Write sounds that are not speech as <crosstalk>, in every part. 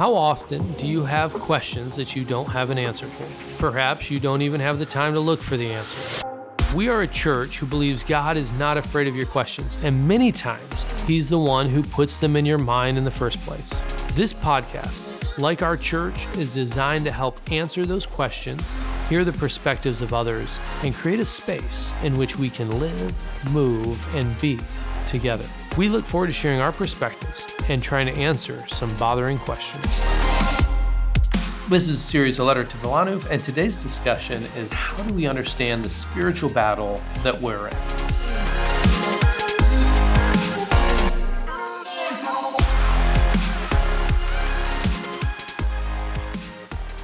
How often do you have questions that you don't have an answer for? Perhaps you don't even have the time to look for the answer. We are a church who believes God is not afraid of your questions, and many times He's the one who puts them in your mind in the first place. This podcast, like our church, is designed to help answer those questions, hear the perspectives of others, and create a space in which we can live, move, and be together. We look forward to sharing our perspectives and trying to answer some bothering questions. This is a series, A Letter to Wilanów, and today's discussion is how do we understand the spiritual battle that we're in?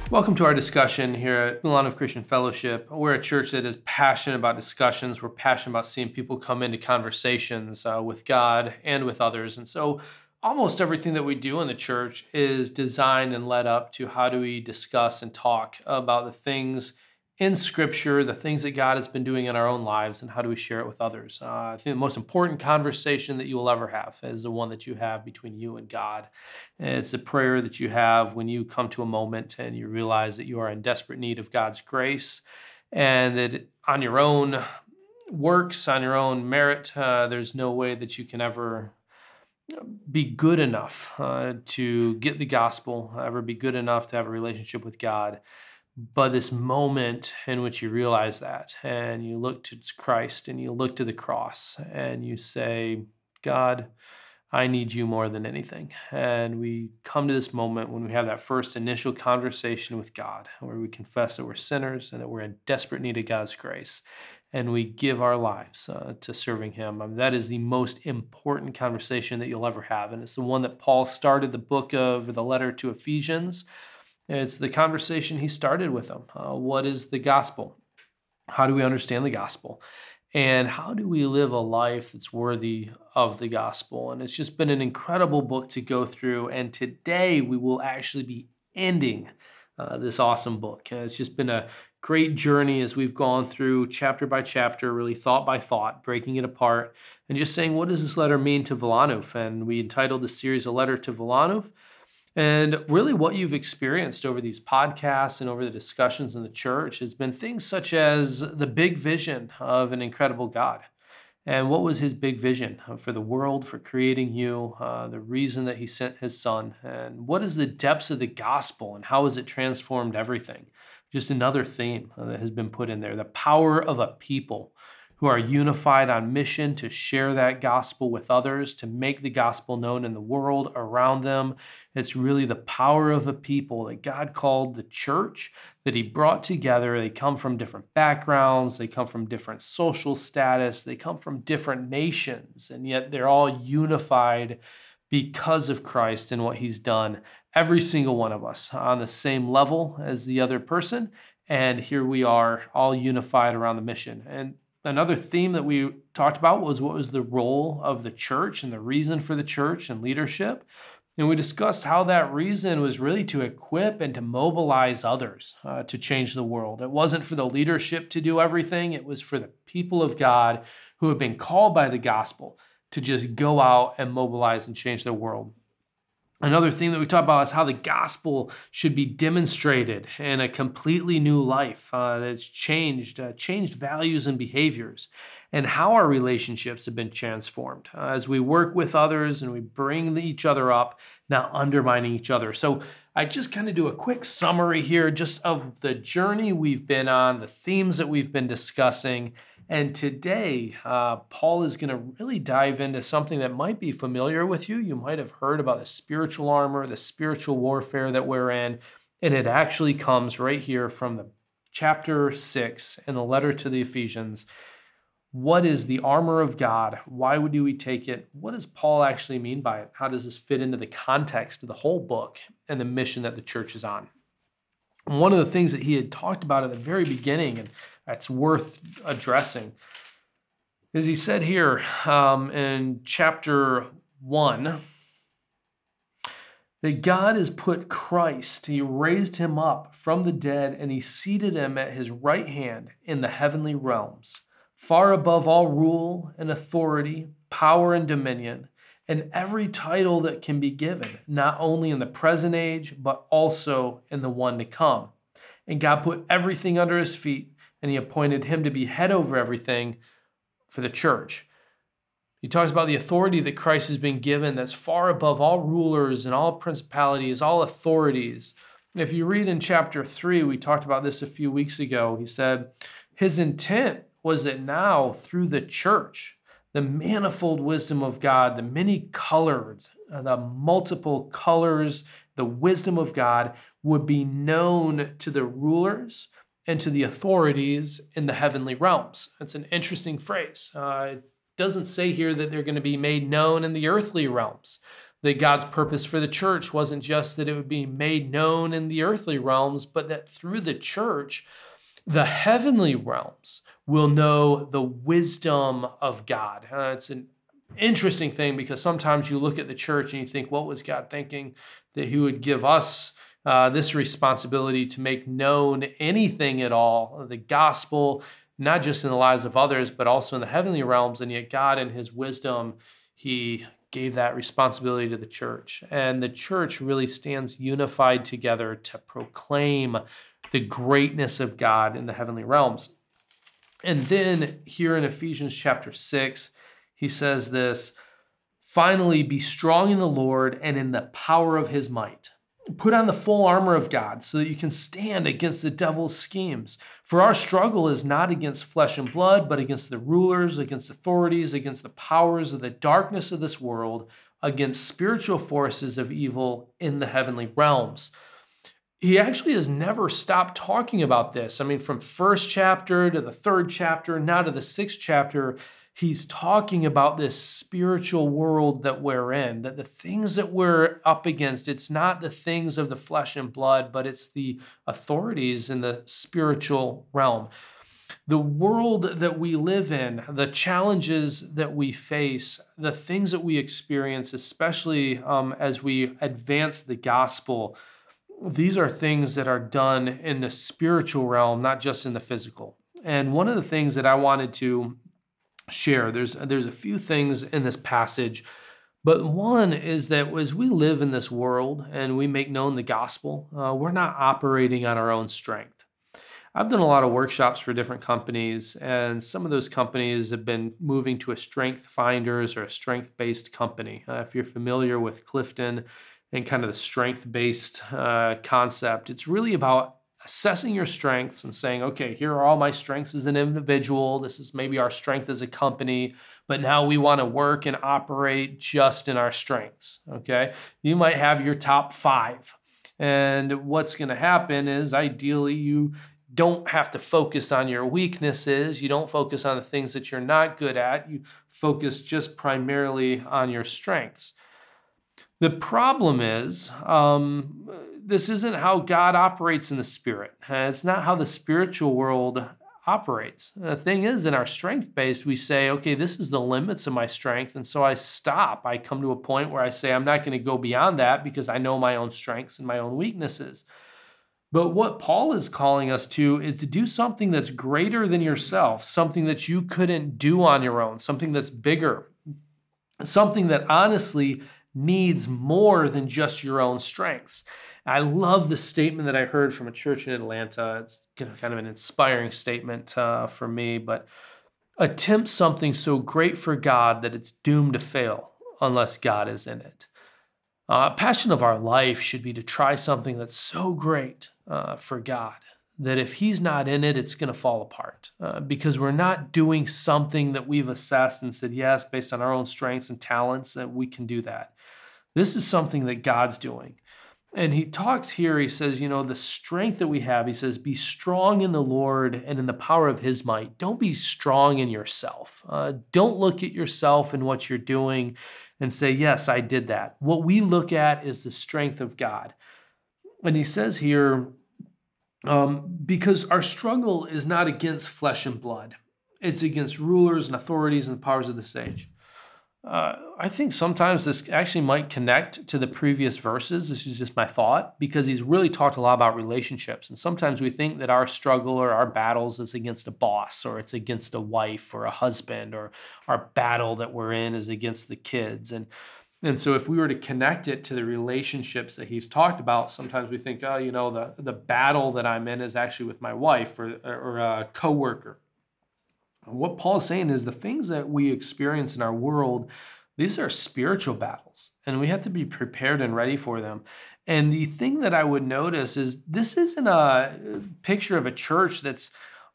Welcome to our discussion here at Wilanów Christian Fellowship. We're a church that is passionate about discussions. We're passionate about seeing people come into conversations uh, with God and with others. And so almost everything that we do in the church is designed and led up to how do we discuss and talk about the things in scripture, the things that God has been doing in our own lives, and how do we share it with others. Uh, I think the most important conversation that you will ever have is the one that you have between you and God. And it's a prayer that you have when you come to a moment and you realize that you are in desperate need of God's grace and that on your own works, on your own merit, uh, there's no way that you can ever be good enough uh, to get the gospel, ever be good enough to have a relationship with God. But this moment in which you realize that and you look to Christ and you look to the cross and you say, God, I need you more than anything. And we come to this moment when we have that first initial conversation with God, where we confess that we're sinners and that we're in desperate need of God's grace and we give our lives uh, to serving Him. I mean, that is the most important conversation that you'll ever have. And it's the one that Paul started the book of the letter to Ephesians. It's the conversation he started with them. Uh, what is the gospel? How do we understand the gospel? And how do we live a life that's worthy of the gospel? And it's just been an incredible book to go through. And today we will actually be ending uh, this awesome book. Uh, it's just been a great journey as we've gone through chapter by chapter, really thought by thought, breaking it apart, and just saying, what does this letter mean to Wilanów? And we entitled the series A Letter to Wilanów. And really, what you've experienced over these podcasts and over the discussions in the church has been things such as the big vision of an incredible God. And what was his big vision for the world, for creating you, uh, the reason that he sent his son? And what is the depths of the gospel and how has it transformed everything? just another theme that has been put in there the power of a people who are unified on mission to share that gospel with others, to make the gospel known in the world around them. It's really the power of the people that God called the church, that He brought together. They come from different backgrounds, they come from different social status, they come from different nations, and yet they're all unified because of Christ and what He's done every single one of us on the same level as the other person. And here we are, all unified around the mission. And another theme that we talked about was what was the role of the church and the reason for the church and leadership. And we discussed how that reason was really to equip and to mobilize others uh, to change the world. It wasn't for the leadership to do everything, it was for the people of God who have been called by the gospel to just go out and mobilize and change the world. Another thing that we talk about is how the gospel should be demonstrated in a completely new life uh, that's changed, uh, changed values and behaviors, and how our relationships have been transformed uh, as we work with others and we bring each other up, not undermining each other. So, I just kind of do a quick summary here just of the journey we've been on, the themes that we've been discussing, and today, uh, Paul is going to really dive into something that might be familiar with you. You might have heard about the spiritual armor, the spiritual warfare that we're in. And it actually comes right here from the chapter 6 in the letter to the Ephesians. What is the armor of God? Why would we take it? What does Paul actually mean by it? How does this fit into the context of the whole book and the mission that the church is on? One of the things that he had talked about at the very beginning, and that's worth addressing, is he said here um, in chapter 1 that God has put Christ, he raised him up from the dead, and he seated him at his right hand in the heavenly realms, far above all rule and authority, power and dominion and every title that can be given, not only in the present age, but also in the one to come. And God put everything under his feet, and he appointed him to be head over everything for the church. He talks about the authority that Christ has been given that's far above all rulers and all principalities, all authorities. If you read in chapter 3, we talked about this a few weeks ago. He said, His intent was that now, through the church, the manifold wisdom of God, the many colors, uh, the multiple colors, the wisdom of God would be known to the rulers and to the authorities in the heavenly realms. That's an interesting phrase. Uh, it doesn't say here that they're going to be made known in the earthly realms. That God's purpose for the church wasn't just that it would be made known in the earthly realms, but that through the church, the heavenly realms will know the wisdom of God. Uh, it's an interesting thing because sometimes you look at the church and you think, what was God thinking that He would give us uh, this responsibility to make known anything at all, the gospel, not just in the lives of others, but also in the heavenly realms. And yet, God, in His wisdom, He gave that responsibility to the church. And the church really stands unified together to proclaim the greatness of God in the heavenly realms. And then here in Ephesians chapter 6, he says this finally, be strong in the Lord and in the power of his might. Put on the full armor of God so that you can stand against the devil's schemes. For our struggle is not against flesh and blood, but against the rulers, against authorities, against the powers of the darkness of this world, against spiritual forces of evil in the heavenly realms. He actually has never stopped talking about this. I mean, from first chapter to the third chapter, now to the sixth chapter, he's talking about this spiritual world that we're in, that the things that we're up against, it's not the things of the flesh and blood, but it's the authorities in the spiritual realm. The world that we live in, the challenges that we face, the things that we experience, especially um, as we advance the gospel, these are things that are done in the spiritual realm, not just in the physical. And one of the things that I wanted to share. There's there's a few things in this passage, but one is that as we live in this world and we make known the gospel, uh, we're not operating on our own strength. I've done a lot of workshops for different companies, and some of those companies have been moving to a strength finders or a strength based company. Uh, if you're familiar with Clifton and kind of the strength based uh, concept, it's really about assessing your strengths and saying, okay, here are all my strengths as an individual. This is maybe our strength as a company, but now we want to work and operate just in our strengths. Okay. You might have your top five. And what's going to happen is ideally you don't have to focus on your weaknesses. You don't focus on the things that you're not good at. You focus just primarily on your strengths. The problem is, um, this isn't how God operates in the spirit. It's not how the spiritual world operates. The thing is, in our strength based, we say, okay, this is the limits of my strength. And so I stop. I come to a point where I say, I'm not going to go beyond that because I know my own strengths and my own weaknesses. But what Paul is calling us to is to do something that's greater than yourself, something that you couldn't do on your own, something that's bigger, something that honestly needs more than just your own strengths. I love the statement that I heard from a church in Atlanta. It's kind of an inspiring statement uh, for me, but attempt something so great for God that it's doomed to fail unless God is in it. Uh, passion of our life should be to try something that's so great uh, for God that if He's not in it, it's going to fall apart uh, because we're not doing something that we've assessed and said, yes, based on our own strengths and talents, that we can do that. This is something that God's doing. And he talks here, he says, you know, the strength that we have, he says, be strong in the Lord and in the power of his might. Don't be strong in yourself. Uh, don't look at yourself and what you're doing and say, yes, I did that. What we look at is the strength of God. And he says here, um, because our struggle is not against flesh and blood, it's against rulers and authorities and the powers of the sage uh, I think sometimes this actually might connect to the previous verses. This is just my thought because he's really talked a lot about relationships. And sometimes we think that our struggle or our battles is against a boss or it's against a wife or a husband or our battle that we're in is against the kids. And and so if we were to connect it to the relationships that he's talked about, sometimes we think, oh, you know, the, the battle that I'm in is actually with my wife or, or a coworker what Paul is saying is the things that we experience in our world, these are spiritual battles, and we have to be prepared and ready for them. And the thing that I would notice is this isn't a picture of a church that's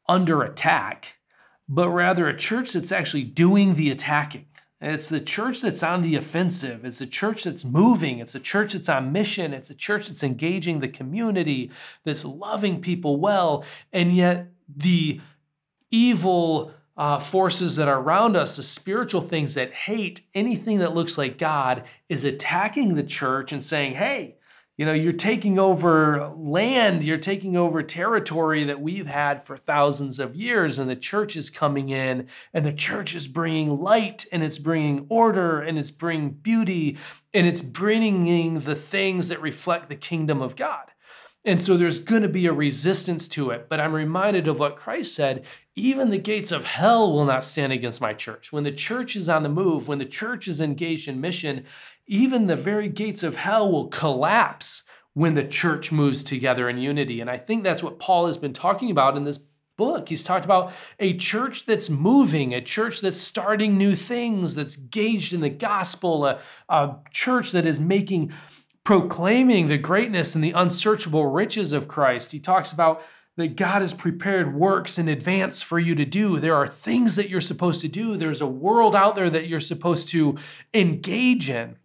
under attack, but rather a church that's actually doing the attacking. It's the church that's on the offensive. It's the church that's moving. It's a church that's on mission. It's a church that's engaging the community, that's loving people well. And yet, the evil uh, forces that are around us, the spiritual things that hate anything that looks like God, is attacking the church and saying, hey, you know, you're taking over land, you're taking over territory that we've had for thousands of years, and the church is coming in, and the church is bringing light, and it's bringing order, and it's bringing beauty, and it's bringing the things that reflect the kingdom of God. And so there's going to be a resistance to it. But I'm reminded of what Christ said even the gates of hell will not stand against my church. When the church is on the move, when the church is engaged in mission, even the very gates of hell will collapse when the church moves together in unity. And I think that's what Paul has been talking about in this book. He's talked about a church that's moving, a church that's starting new things, that's gauged in the gospel, a, a church that is making proclaiming the greatness and the unsearchable riches of Christ. He talks about that God has prepared works in advance for you to do. There are things that you're supposed to do. There's a world out there that you're supposed to engage in.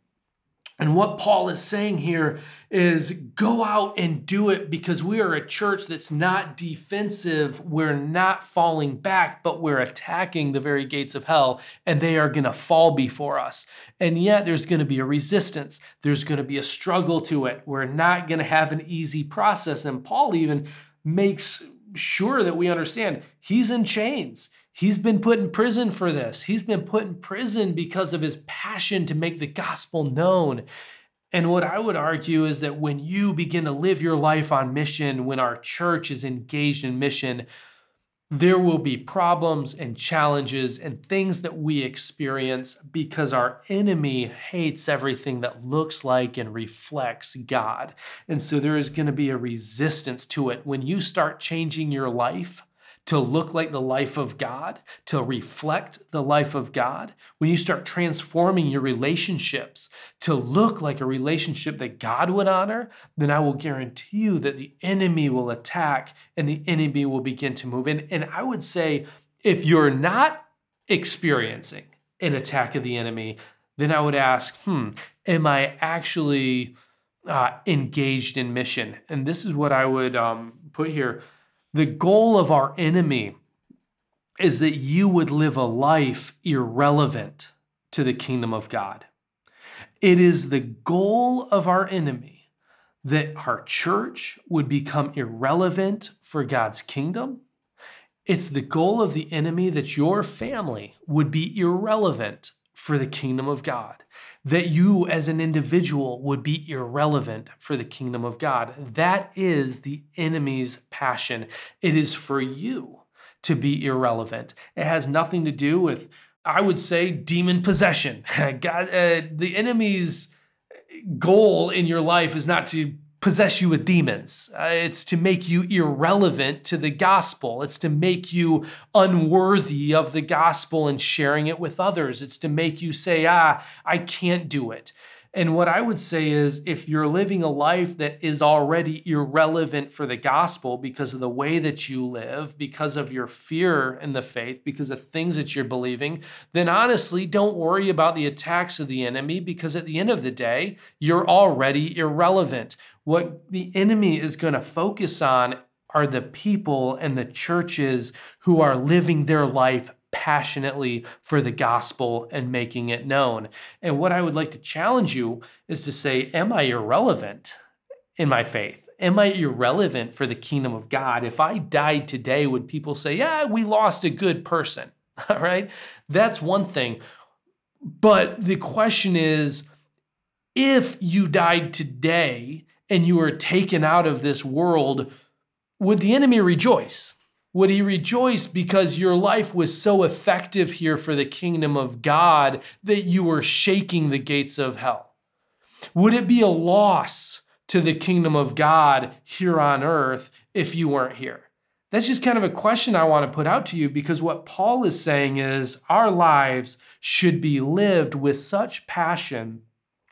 And what Paul is saying here is go out and do it because we are a church that's not defensive. We're not falling back, but we're attacking the very gates of hell and they are going to fall before us. And yet there's going to be a resistance. There's going to be a struggle to it. We're not going to have an easy process. And Paul even makes sure that we understand he's in chains. He's been put in prison for this. He's been put in prison because of his passion to make the gospel known. And what I would argue is that when you begin to live your life on mission, when our church is engaged in mission, there will be problems and challenges and things that we experience because our enemy hates everything that looks like and reflects God. And so there is going to be a resistance to it. When you start changing your life, to look like the life of God, to reflect the life of God, when you start transforming your relationships to look like a relationship that God would honor, then I will guarantee you that the enemy will attack and the enemy will begin to move in. And I would say, if you're not experiencing an attack of the enemy, then I would ask, hmm, am I actually uh, engaged in mission? And this is what I would um, put here the goal of our enemy is that you would live a life irrelevant to the kingdom of God. It is the goal of our enemy that our church would become irrelevant for God's kingdom. It's the goal of the enemy that your family would be irrelevant for the kingdom of God that you as an individual would be irrelevant for the kingdom of God. That is the enemy's passion. It is for you to be irrelevant. It has nothing to do with, I would say, demon possession. <laughs> God, uh, the enemy's goal in your life is not to possess you with demons. Uh, it's to make you irrelevant to the gospel. It's to make you unworthy of the gospel and sharing it with others. It's to make you say, ah, I can't do it. And what I would say is if you're living a life that is already irrelevant for the gospel because of the way that you live, because of your fear in the faith, because of things that you're believing, then honestly, don't worry about the attacks of the enemy because at the end of the day, you're already irrelevant. What the enemy is going to focus on are the people and the churches who are living their life passionately for the gospel and making it known. And what I would like to challenge you is to say, Am I irrelevant in my faith? Am I irrelevant for the kingdom of God? If I died today, would people say, Yeah, we lost a good person? <laughs> All right. That's one thing. But the question is if you died today and you are taken out of this world, would the enemy rejoice? Would he rejoice because your life was so effective here for the kingdom of God that you were shaking the gates of hell? Would it be a loss to the kingdom of God here on earth if you weren't here? That's just kind of a question I want to put out to you because what Paul is saying is our lives should be lived with such passion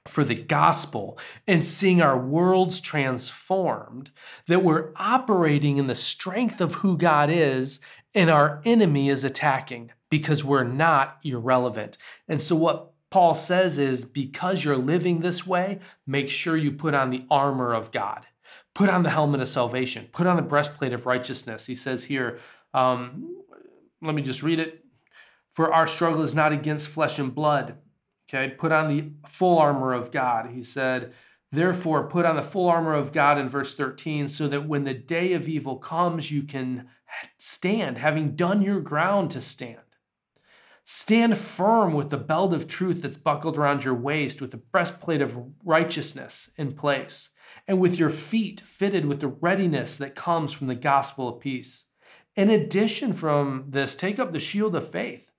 for the gospel and seeing our worlds transformed that we're operating in the strength of who God is and our enemy is attacking because we're not irrelevant. And so, what Paul says is because you're living this way, make sure you put on the armor of God. Put on the helmet of salvation. Put on the breastplate of righteousness. He says here, um, let me just read it. For our struggle is not against flesh and blood. Okay, put on the full armor of God. He said, Therefore, put on the full armor of God in verse 13, so that when the day of evil comes, you can stand, having done your ground to stand. Stand firm with the belt of truth that's buckled around your waist, with the breastplate of righteousness in place and with your feet fitted with the readiness that comes from the gospel of peace. In addition, from this, take up the shield of faith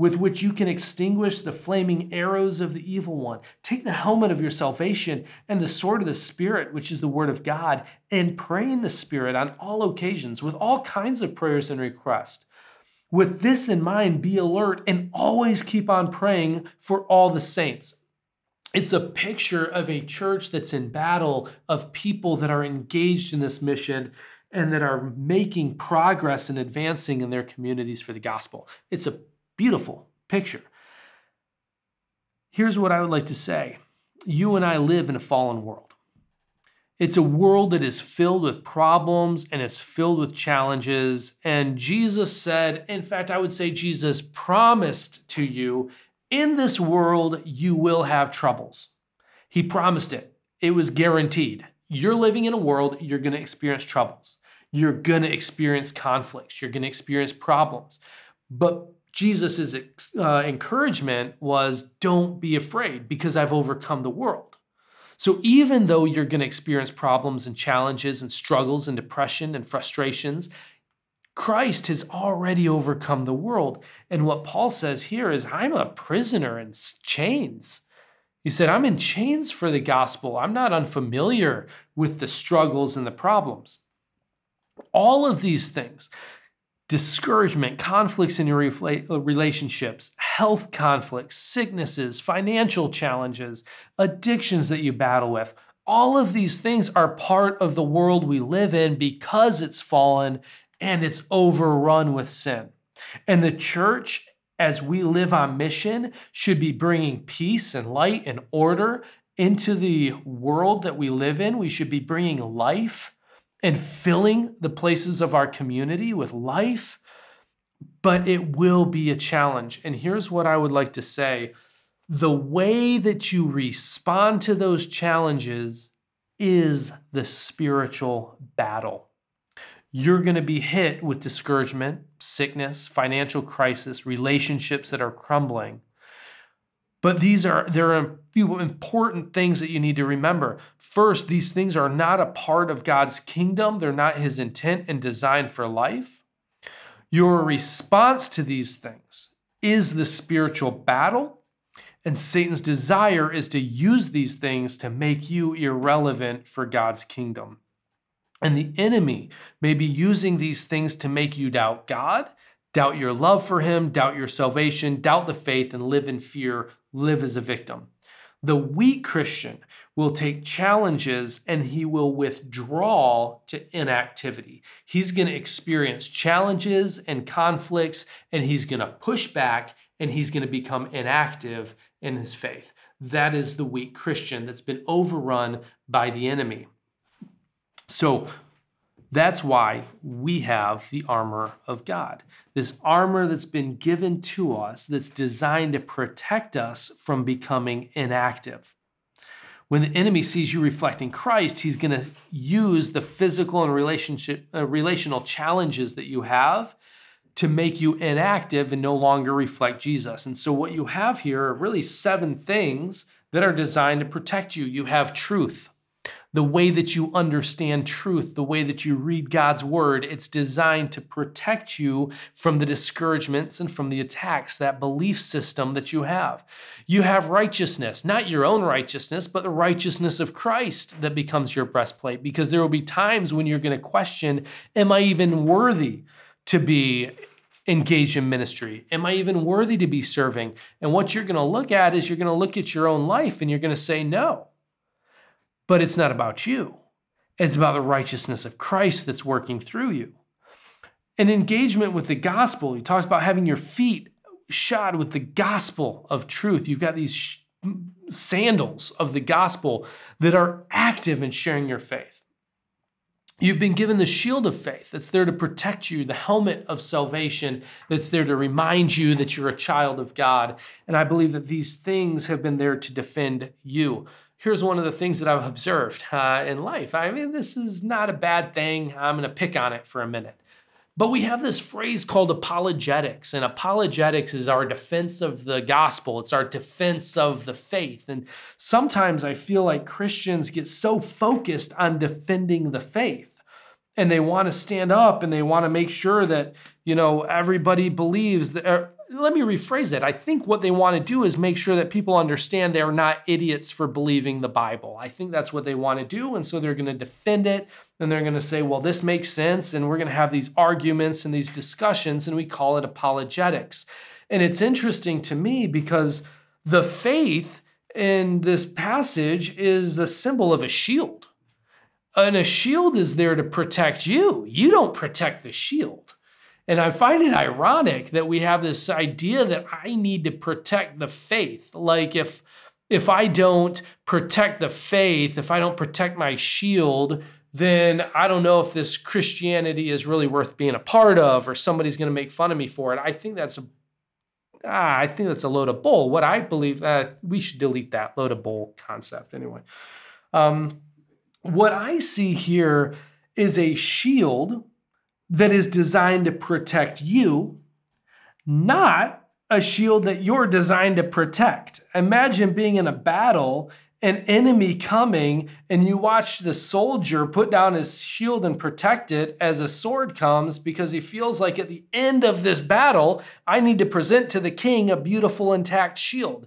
with which you can extinguish the flaming arrows of the evil one. Take the helmet of your salvation and the sword of the Spirit, which is the word of God, and pray in the Spirit on all occasions with all kinds of prayers and requests. With this in mind, be alert and always keep on praying for all the saints it's a picture of a church that's in battle, of people that are engaged in this mission and that are making progress and advancing in their communities for the gospel. It's a beautiful picture. Here's what I would like to say you and I live in a fallen world. It's a world that is filled with problems and it's filled with challenges. And Jesus said, in fact, I would say Jesus promised to you in this world, you will have troubles. He promised it, it was guaranteed. You're living in a world, you're going to experience troubles. You're going to experience conflicts. You're going to experience problems. But Jesus' uh, encouragement was don't be afraid because I've overcome the world. So even though you're going to experience problems and challenges and struggles and depression and frustrations, Christ has already overcome the world. And what Paul says here is, I'm a prisoner in chains. He said, I'm in chains for the gospel. I'm not unfamiliar with the struggles and the problems. All of these things discouragement, conflicts in your uh, relationships, health conflicts, sicknesses, financial challenges, addictions that you battle with all of these things are part of the world we live in because it's fallen and it's overrun with sin. And the church, as we live on mission, should be bringing peace and light and order into the world that we live in. We should be bringing life and filling the places of our community with life. But it will be a challenge. And here's what I would like to say the way that you respond to those challenges is the spiritual battle you're going to be hit with discouragement, sickness, financial crisis, relationships that are crumbling. But these are there are a few important things that you need to remember. First, these things are not a part of God's kingdom. They're not his intent and design for life. Your response to these things is the spiritual battle, and Satan's desire is to use these things to make you irrelevant for God's kingdom. And the enemy may be using these things to make you doubt God, doubt your love for Him, doubt your salvation, doubt the faith, and live in fear, live as a victim. The weak Christian will take challenges and he will withdraw to inactivity. He's going to experience challenges and conflicts and he's going to push back and he's going to become inactive in his faith. That is the weak Christian that's been overrun by the enemy. So that's why we have the armor of God. This armor that's been given to us that's designed to protect us from becoming inactive. When the enemy sees you reflecting Christ, he's going to use the physical and relationship uh, relational challenges that you have to make you inactive and no longer reflect Jesus. And so, what you have here are really seven things that are designed to protect you. You have truth, the way that you understand truth, the way that you read God's word. It's designed to protect you from the discouragements and from the attacks, that belief system that you have. You have righteousness, not your own righteousness, but the righteousness of Christ that becomes your breastplate, because there will be times when you're going to question, Am I even worthy? To be engaged in ministry? Am I even worthy to be serving? And what you're going to look at is you're going to look at your own life and you're going to say no. But it's not about you, it's about the righteousness of Christ that's working through you. An engagement with the gospel, he talks about having your feet shod with the gospel of truth. You've got these sandals of the gospel that are active in sharing your faith. You've been given the shield of faith that's there to protect you, the helmet of salvation that's there to remind you that you're a child of God. And I believe that these things have been there to defend you here's one of the things that I've observed uh, in life. I mean, this is not a bad thing. I'm going to pick on it for a minute. But we have this phrase called apologetics, and apologetics is our defense of the gospel. It's our defense of the faith. And sometimes I feel like Christians get so focused on defending the faith and they want to stand up and they want to make sure that, you know, everybody believes that let me rephrase it. I think what they want to do is make sure that people understand they're not idiots for believing the Bible. I think that's what they want to do. And so they're going to defend it and they're going to say, well, this makes sense. And we're going to have these arguments and these discussions, and we call it apologetics. And it's interesting to me because the faith in this passage is a symbol of a shield. And a shield is there to protect you. You don't protect the shield. And I find it ironic that we have this idea that I need to protect the faith. Like if if I don't protect the faith, if I don't protect my shield, then I don't know if this Christianity is really worth being a part of or somebody's going to make fun of me for it. I think that's a ah, I think that's a load of bull. What I believe, uh, we should delete that load of bull concept anyway. Um, what I see here is a shield that is designed to protect you, not a shield that you're designed to protect. Imagine being in a battle, an enemy coming, and you watch the soldier put down his shield and protect it as a sword comes because he feels like at the end of this battle, I need to present to the king a beautiful, intact shield.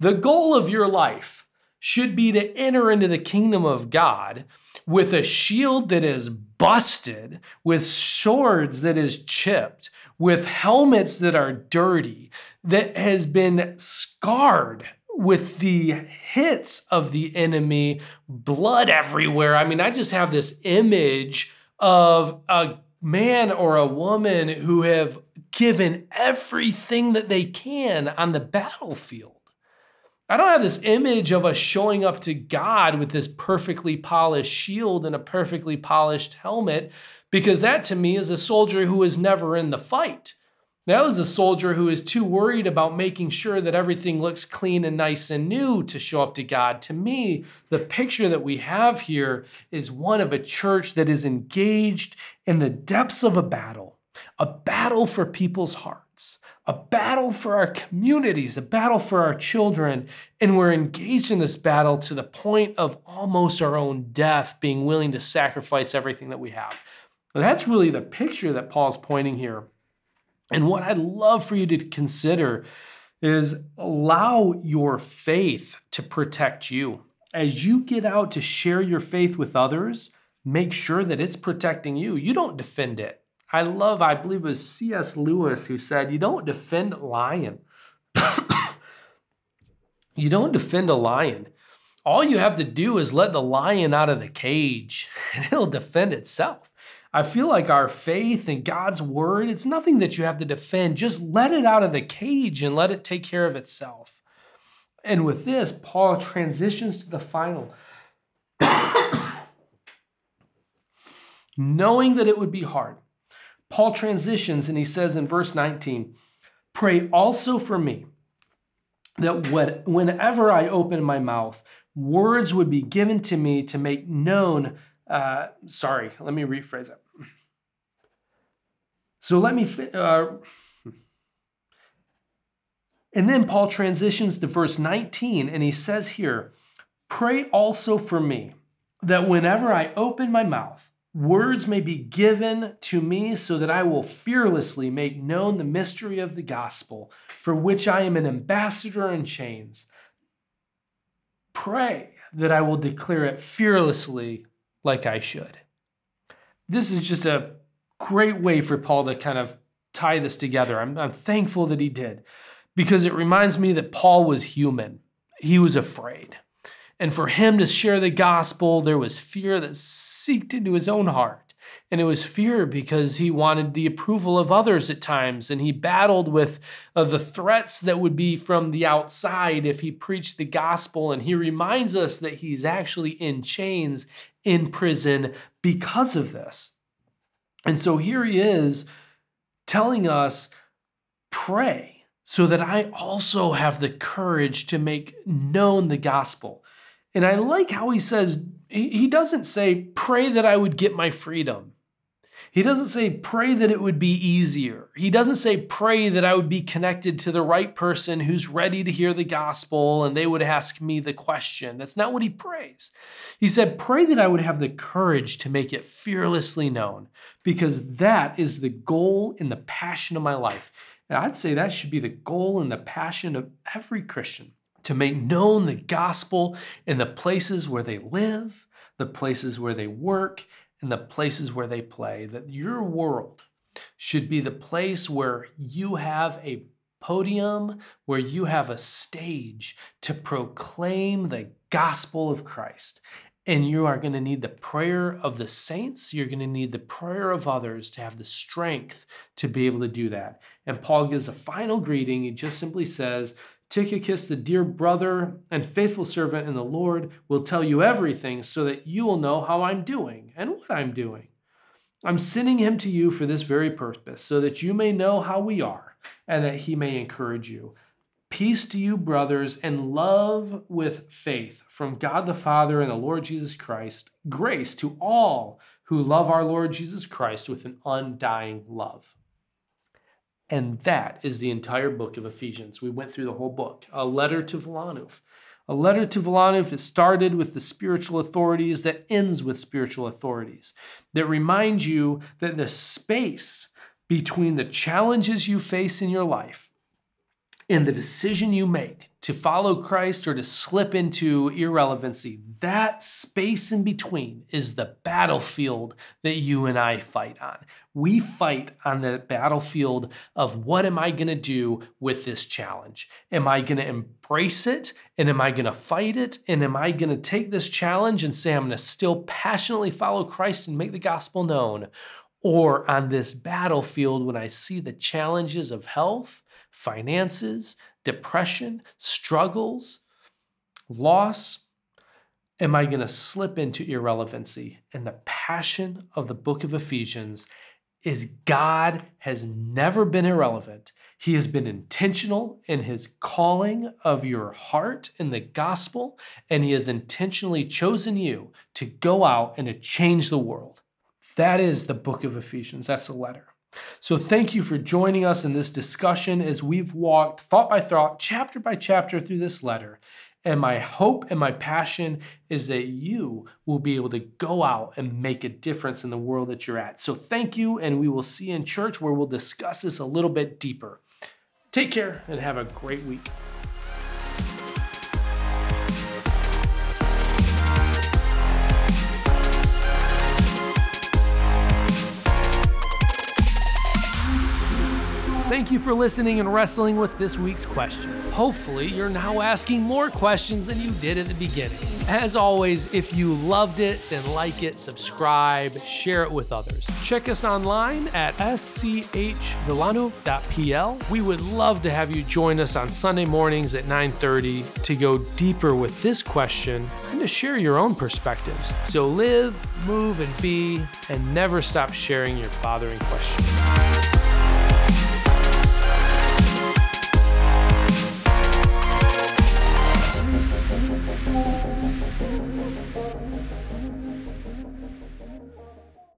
The goal of your life should be to enter into the kingdom of God with a shield that is busted, with swords that is chipped, with helmets that are dirty, that has been scarred with the hits of the enemy, blood everywhere. I mean, I just have this image of a man or a woman who have given everything that they can on the battlefield. I don't have this image of us showing up to God with this perfectly polished shield and a perfectly polished helmet, because that to me is a soldier who is never in the fight. That was a soldier who is too worried about making sure that everything looks clean and nice and new to show up to God. To me, the picture that we have here is one of a church that is engaged in the depths of a battle, a battle for people's heart a battle for our communities, a battle for our children. And we're engaged in this battle to the point of almost our own death, being willing to sacrifice everything that we have. that's really the picture that Paul's pointing here. And what I'd love for you to consider is allow your faith to protect you. As you get out to share your faith with others, make sure that it's protecting you. You don't defend it. I love, I believe it was C.S. Lewis who said, You don't defend a lion. <coughs> you don't defend a lion. All you have to do is let the lion out of the cage <laughs> and it'll defend itself. I feel like our faith and God's word, it's nothing that you have to defend. Just let it out of the cage and let it take care of itself. And with this, Paul transitions to the final. <coughs> Knowing that it would be hard, Paul transitions and he says in verse 19, Pray also for me that whenever I open my mouth, words would be given to me to make known. Uh, sorry, let me rephrase it. So let me. Uh, and then Paul transitions to verse 19 and he says here, Pray also for me that whenever I open my mouth, words may be given to me so that I will fearlessly make known the mystery of the gospel, for which I am an ambassador in chains. Pray that I will declare it fearlessly like I should. This is just a great way for Paul to kind of tie this together. I'm, I'm thankful that he did because it reminds me that Paul was human. He was afraid. And for him to share the gospel, there was fear that seeped into his own heart. And it was fear because he wanted the approval of others at times. And he battled with uh, the threats that would be from the outside if he preached the gospel. And he reminds us that he's actually in chains in prison because of this. And so here he is telling us pray so that I also have the courage to make known the gospel. And I like how he says, he doesn't say, pray that I would get my freedom. He doesn't say, pray that it would be easier. He doesn't say, pray that I would be connected to the right person who's ready to hear the gospel and they would ask me the question. That's not what he prays. He said, pray that I would have the courage to make it fearlessly known because that is the goal and the passion of my life. And I'd say that should be the goal and the passion of every Christian to make known the gospel in the places where they live, the places where they work, and the places where they play. That your world should be the place where you have a podium, where you have a stage to proclaim the gospel of Christ. And you are going to need the prayer of the saints. You're going to need the prayer of others to have the strength to be able to do that. And Paul gives a final greeting. He just simply says, Tychicus, the dear brother and faithful servant in the Lord, will tell you everything so that you will know how I'm doing and what I'm doing. I'm sending him to you for this very purpose, so that you may know how we are and that he may encourage you. Peace to you, brothers, and love with faith from God the Father and the Lord Jesus Christ. Grace to all who love our Lord Jesus Christ with an undying love. And that is the entire book of Ephesians. We went through the whole book, a letter to Wilanów. A letter to Wilanów that started with the spiritual authorities, that ends with spiritual authorities, that reminds you that the space between the challenges you face in your life and the decision you make to follow Christ or to slip into irrelevancy, that space in between is the battlefield that you and I fight on. We fight on the battlefield of what am I going to do with this challenge? Am I going to embrace it and am I going to fight it? And am I going to take this challenge and say, I'm going to still passionately follow Christ and make the gospel known? Or on this battlefield, when I see the challenges of health, finances, depression, struggles, loss? Am I going to slip into irrelevancy? And the passion of the book of Ephesians is God has never been irrelevant. He has been intentional in his calling of your heart in the gospel, and he has intentionally chosen you to go out and to change the world. That is the book of Ephesians. That's the letter. So, thank you for joining us in this discussion as we've walked thought by thought, chapter by chapter through this letter. And my hope and my passion is that you will be able to go out and make a difference in the world that you're at. So, thank you, and we will see in church where we'll discuss this a little bit deeper. Take care and have a great week. Thank you for listening and wrestling with this week's question. Hopefully, you're now asking more questions than you did at the beginning. As always, if you loved it, then like it, subscribe, share it with others. Check us online at schvilano.pl. We would love to have you join us on Sunday mornings at 9:30 to go deeper with this question and to share your own perspectives. So live, move, and be, and never stop sharing your bothering questions.